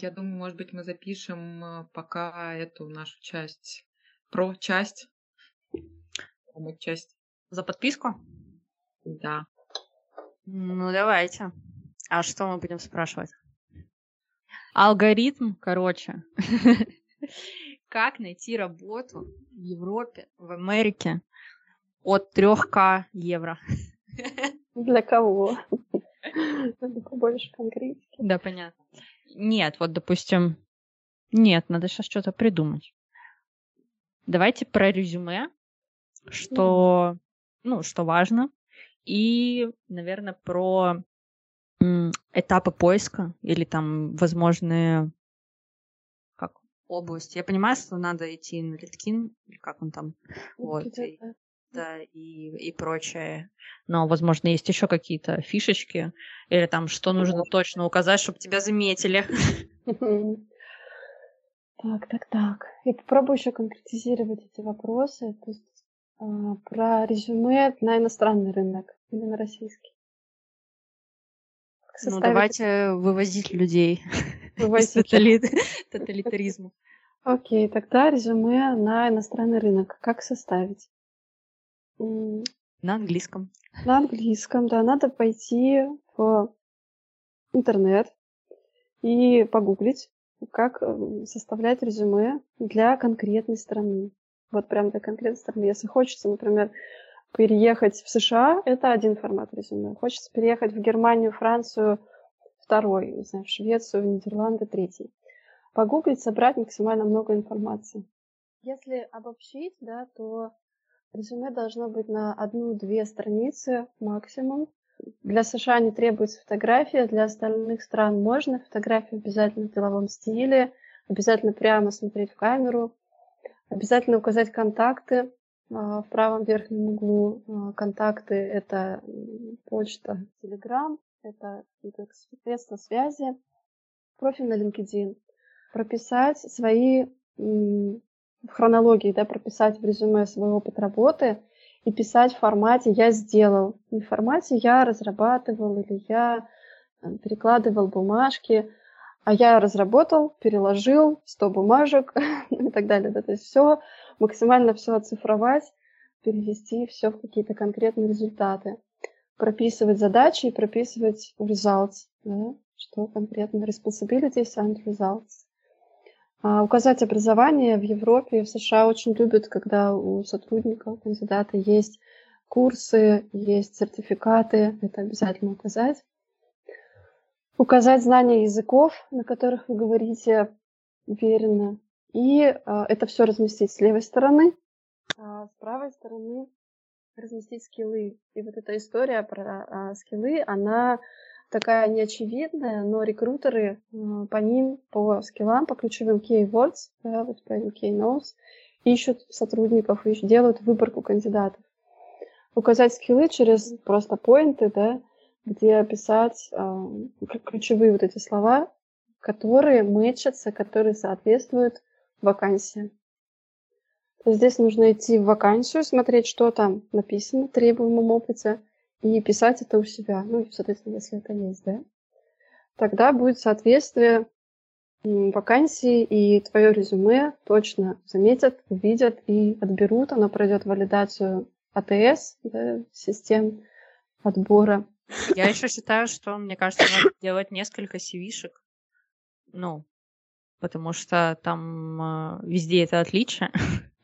Я думаю, может быть, мы запишем э, пока эту нашу часть, про часть, часть. За подписку? Да. Ну, давайте. А что мы будем спрашивать? Алгоритм, короче. Как найти работу в Европе, в Америке от 3К евро? Для кого? Надо побольше конкретики. Да, понятно. Нет, вот, допустим, нет, надо сейчас что-то придумать. Давайте про резюме, что, ну, что важно, и, наверное, про этапы поиска или там возможные как области. Я понимаю, что надо идти на Литкин, как он там, вот, и, да, и, и прочее. Но, возможно, есть еще какие-то фишечки, или там, что нужно точно указать, чтобы тебя заметили. Так, так, так. Я попробую еще конкретизировать эти вопросы. То есть а, про резюме на иностранный рынок или на российский. Ну, давайте вывозить людей вывозить. из тоталитаризма. Окей, тогда резюме на иностранный рынок. Как составить? На английском. На английском, да. Надо пойти в интернет и погуглить, как э, составлять резюме для конкретной страны. Вот прям для конкретной страны. Если хочется, например, переехать в США, это один формат резюме. Хочется переехать в Германию, Францию, второй, не знаю, в Швецию, в Нидерланды, третий. Погуглить, собрать максимально много информации. Если обобщить, да, то резюме должно быть на одну-две страницы максимум. Для США не требуется фотография, для остальных стран можно. Фотография обязательно в деловом стиле, обязательно прямо смотреть в камеру, обязательно указать контакты, а, в правом верхнем углу а, контакты — это почта, Telegram, это средства связи, профиль на LinkedIn. Прописать свои в хронологии, да, прописать в резюме свой опыт работы и писать в формате «я сделал». Не в формате «я разрабатывал» или «я перекладывал бумажки», а я разработал, переложил 100 бумажек и так далее. Да, то есть все максимально все оцифровать, перевести все в какие-то конкретные результаты. Прописывать задачи и прописывать results, да, что конкретно responsibilities and results. А, указать образование в Европе и в США очень любят, когда у сотрудников, кандидата есть курсы, есть сертификаты, это обязательно указать. Указать знания языков, на которых вы говорите уверенно, и а, это все разместить с левой стороны, а с правой стороны разместить скиллы. И вот эта история про а, скиллы, она такая неочевидная, но рекрутеры а, по ним, по скиллам, по ключевым keywords, да, вот по UK ищут сотрудников, ищут, делают выборку кандидатов. Указать скиллы через просто поинты, да, где описать э, ключевые вот эти слова, которые мэчатся, которые соответствуют вакансия. Здесь нужно идти в вакансию, смотреть, что там написано в требуемом опыте, и писать это у себя. Ну, соответственно, если это есть, да. Тогда будет соответствие вакансии, и твое резюме точно заметят, увидят и отберут. Оно пройдет валидацию АТС, да, систем отбора. Я еще считаю, что, мне кажется, надо делать несколько CV-шек. Ну, потому что там э, везде это отличие.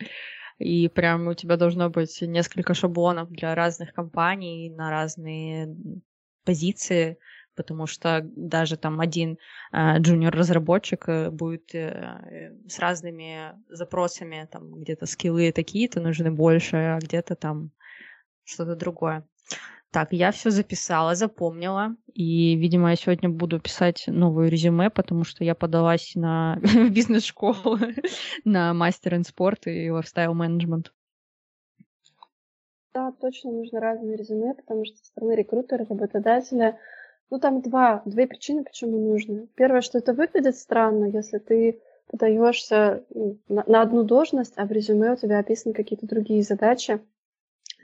И прям у тебя должно быть несколько шаблонов для разных компаний на разные позиции, потому что даже там один э, джуниор-разработчик э, будет э, с разными запросами, там где-то скиллы такие-то нужны больше, а где-то там что-то другое. Так, я все записала, запомнила. И, видимо, я сегодня буду писать новое резюме, потому что я подалась на бизнес-школу, на мастер спорт и лайфстайл менеджмент. Да, точно нужно разные резюме, потому что со стороны рекрутера, работодателя, ну там два, две причины, почему нужно. Первое, что это выглядит странно, если ты подаешься ну, на, на одну должность, а в резюме у тебя описаны какие-то другие задачи,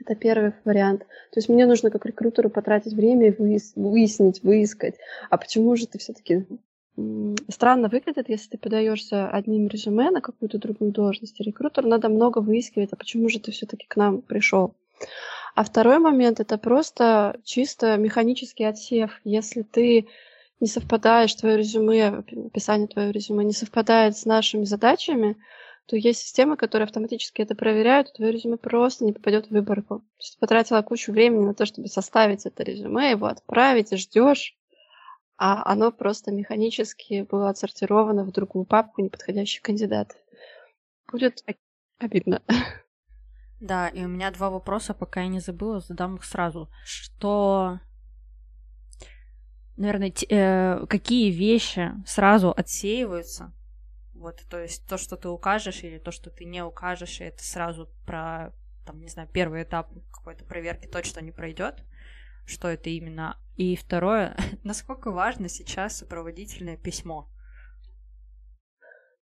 это первый вариант. То есть мне нужно как рекрутеру потратить время и выяснить, выискать, а почему же ты все-таки странно выглядит, если ты подаешься одним резюме на какую-то другую должность. И рекрутеру надо много выискивать, а почему же ты все-таки к нам пришел. А второй момент это просто чисто механический отсев. Если ты не совпадаешь, твое резюме, описание твоего резюме не совпадает с нашими задачами, то есть системы, которые автоматически это проверяют, твое резюме просто не попадет в выборку. То есть потратила кучу времени на то, чтобы составить это резюме, его отправить, ждешь, а оно просто механически было отсортировано в другую папку неподходящих кандидатов. Будет обидно. Да, и у меня два вопроса, пока я не забыла, задам их сразу. Что, наверное, э, какие вещи сразу отсеиваются, вот, то есть то, что ты укажешь, или то, что ты не укажешь, это сразу про, там, не знаю, первый этап какой-то проверки точно не пройдет, что это именно. И второе, насколько важно сейчас сопроводительное письмо?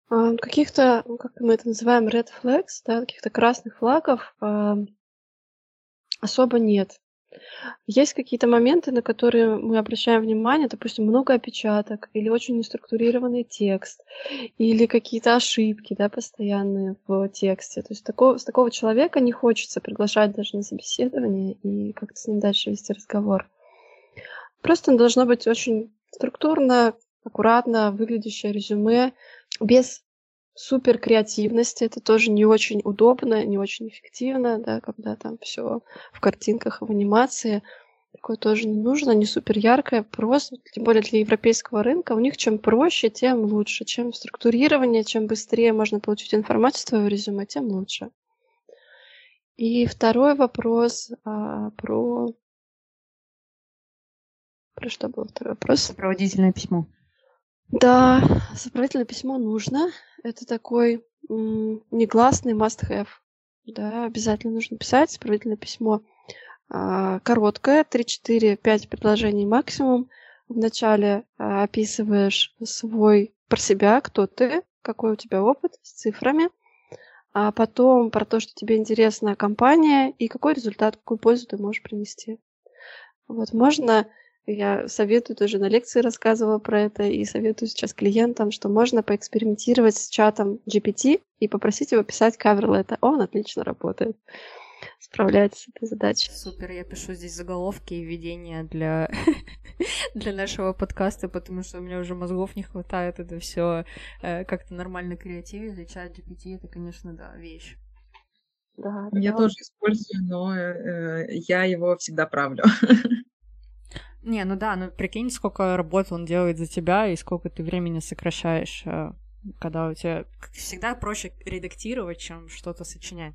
А, каких-то, ну, как мы это называем, red flags, да, каких-то красных флагов э, особо нет. Есть какие-то моменты, на которые мы обращаем внимание, допустим, много опечаток или очень неструктурированный текст, или какие-то ошибки да, постоянные в тексте. То есть такого, с такого человека не хочется приглашать даже на собеседование и как-то с ним дальше вести разговор. Просто должно быть очень структурно, аккуратно выглядящее резюме, без супер креативности. Это тоже не очень удобно, не очень эффективно, да, когда там все в картинках в анимации. Такое тоже не нужно, не супер яркое, просто, тем более для европейского рынка, у них чем проще, тем лучше. Чем структурирование, чем быстрее можно получить информацию в твоего резюме, тем лучше. И второй вопрос а, про... Про что был второй вопрос? Сопроводительное письмо. Да, сопроводительное письмо нужно. Это такой негласный must-have. Да, обязательно нужно писать сопроводительное письмо. А, короткое, 3-4-5 предложений максимум. Вначале а, описываешь свой про себя, кто ты, какой у тебя опыт с цифрами, а потом про то, что тебе интересна компания и какой результат, какую пользу ты можешь принести. Вот можно я советую, тоже на лекции рассказывала про это, и советую сейчас клиентам, что можно поэкспериментировать с чатом GPT и попросить его писать каверлета. Он отлично работает справляется с этой задачей. Супер, я пишу здесь заголовки и введения для, для нашего подкаста, потому что у меня уже мозгов не хватает это все э, как-то нормально креативить. Чат GPT это, конечно, да, вещь. Да, я да. тоже использую, но э, я его всегда правлю. Не, ну да, ну прикинь, сколько работы он делает за тебя и сколько ты времени сокращаешь, э, когда у тебя всегда проще редактировать, чем что-то сочинять.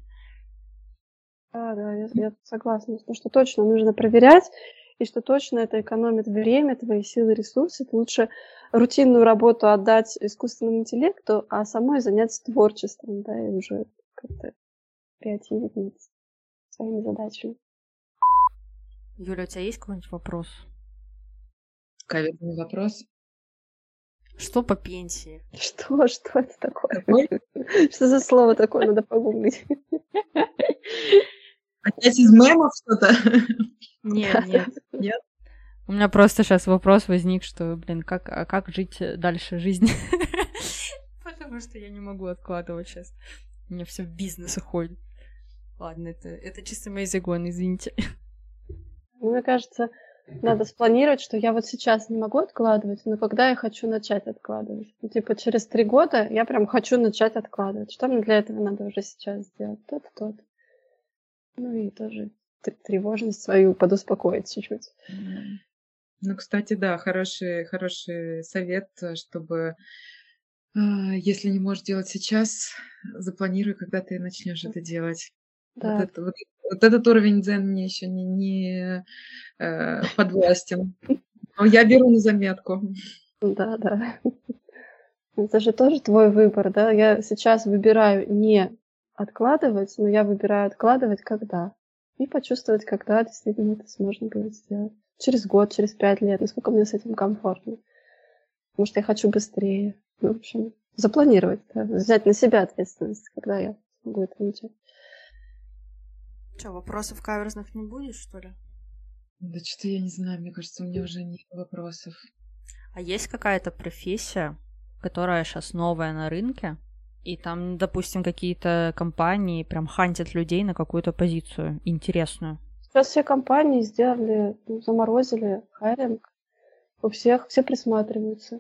Да, да, я, я согласна, потому что точно нужно проверять, и что точно это экономит время, твои силы, ресурсы. лучше рутинную работу отдать искусственному интеллекту, а самой заняться творчеством, да, и уже как-то креативить над своими задачами. Юля, у тебя есть какой-нибудь вопрос? Каверный вопрос. Что по пенсии? Что? Что это такое? Что за слово такое? Надо погуглить. Опять из мемов что-то? Нет, нет. Нет? У меня просто сейчас вопрос возник, что, блин, как, а как жить дальше жизнь? Потому что я не могу откладывать сейчас. У меня все в бизнес уходит. Ладно, это, это чисто мои загоны, извините. Мне кажется, надо спланировать, что я вот сейчас не могу откладывать, но когда я хочу начать откладывать. Ну, типа через три года я прям хочу начать откладывать. Что мне для этого надо уже сейчас сделать? Тот, тот. Ну и тоже тревожность свою подуспокоить чуть-чуть. Ну, кстати, да, хороший, хороший совет, чтобы а, если не можешь делать сейчас, запланируй, когда ты начнешь это делать. Да. Вот, это, вот вот этот уровень дзен мне еще не, не э, подвластен. Но я беру на заметку. Да, да. Это же тоже твой выбор, да? Я сейчас выбираю не откладывать, но я выбираю откладывать когда. И почувствовать, когда действительно это сможно будет сделать. Через год, через пять лет, насколько мне с этим комфортно. Что я хочу быстрее. Ну, в общем, запланировать, да? взять на себя ответственность, когда я смогу это начать. Что, вопросов каверзных не будет, что ли? Да что-то я не знаю, мне кажется, у меня уже нет вопросов. А есть какая-то профессия, которая сейчас новая на рынке, и там, допустим, какие-то компании прям хантят людей на какую-то позицию интересную? Сейчас все компании сделали, ну, заморозили хайринг. У всех все присматриваются.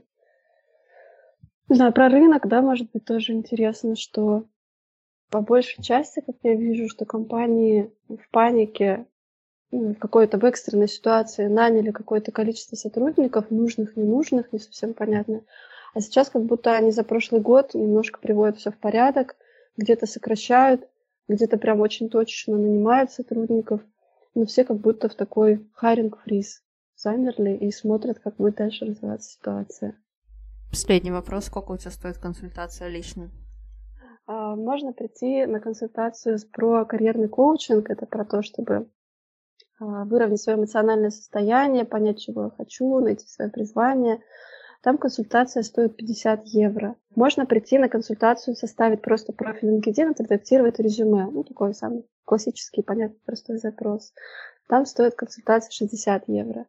Не знаю, про рынок, да, может быть, тоже интересно, что по большей части, как я вижу, что компании в панике ну, в какой-то в экстренной ситуации наняли какое-то количество сотрудников, нужных, ненужных, не совсем понятно. А сейчас как будто они за прошлый год немножко приводят все в порядок, где-то сокращают, где-то прям очень точечно нанимают сотрудников, но все как будто в такой хайринг фриз замерли и смотрят, как будет дальше развиваться ситуация. Последний вопрос. Сколько у тебя стоит консультация лично? А, можно прийти на консультацию про карьерный коучинг. Это про то, чтобы а, выровнять свое эмоциональное состояние, понять, чего я хочу, найти свое призвание. Там консультация стоит 50 евро. Можно прийти на консультацию, составить просто профиль LinkedIn, отредактировать резюме. Ну, такой самый классический, понятный, простой запрос. Там стоит консультация 60 евро.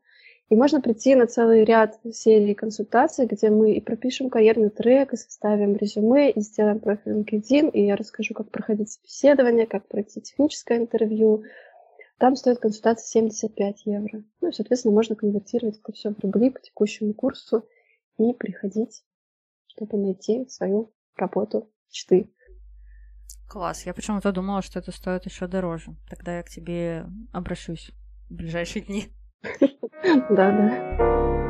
И можно прийти на целый ряд серий консультаций, где мы и пропишем карьерный трек, и составим резюме, и сделаем профиль LinkedIn, и я расскажу, как проходить собеседование, как пройти техническое интервью, там стоит консультация 75 евро. Ну и, соответственно, можно конвертировать это все в рубли по текущему курсу и приходить, чтобы найти свою работу мечты. Класс. Я почему-то думала, что это стоит еще дороже. Тогда я к тебе обращусь в ближайшие дни. Да, да.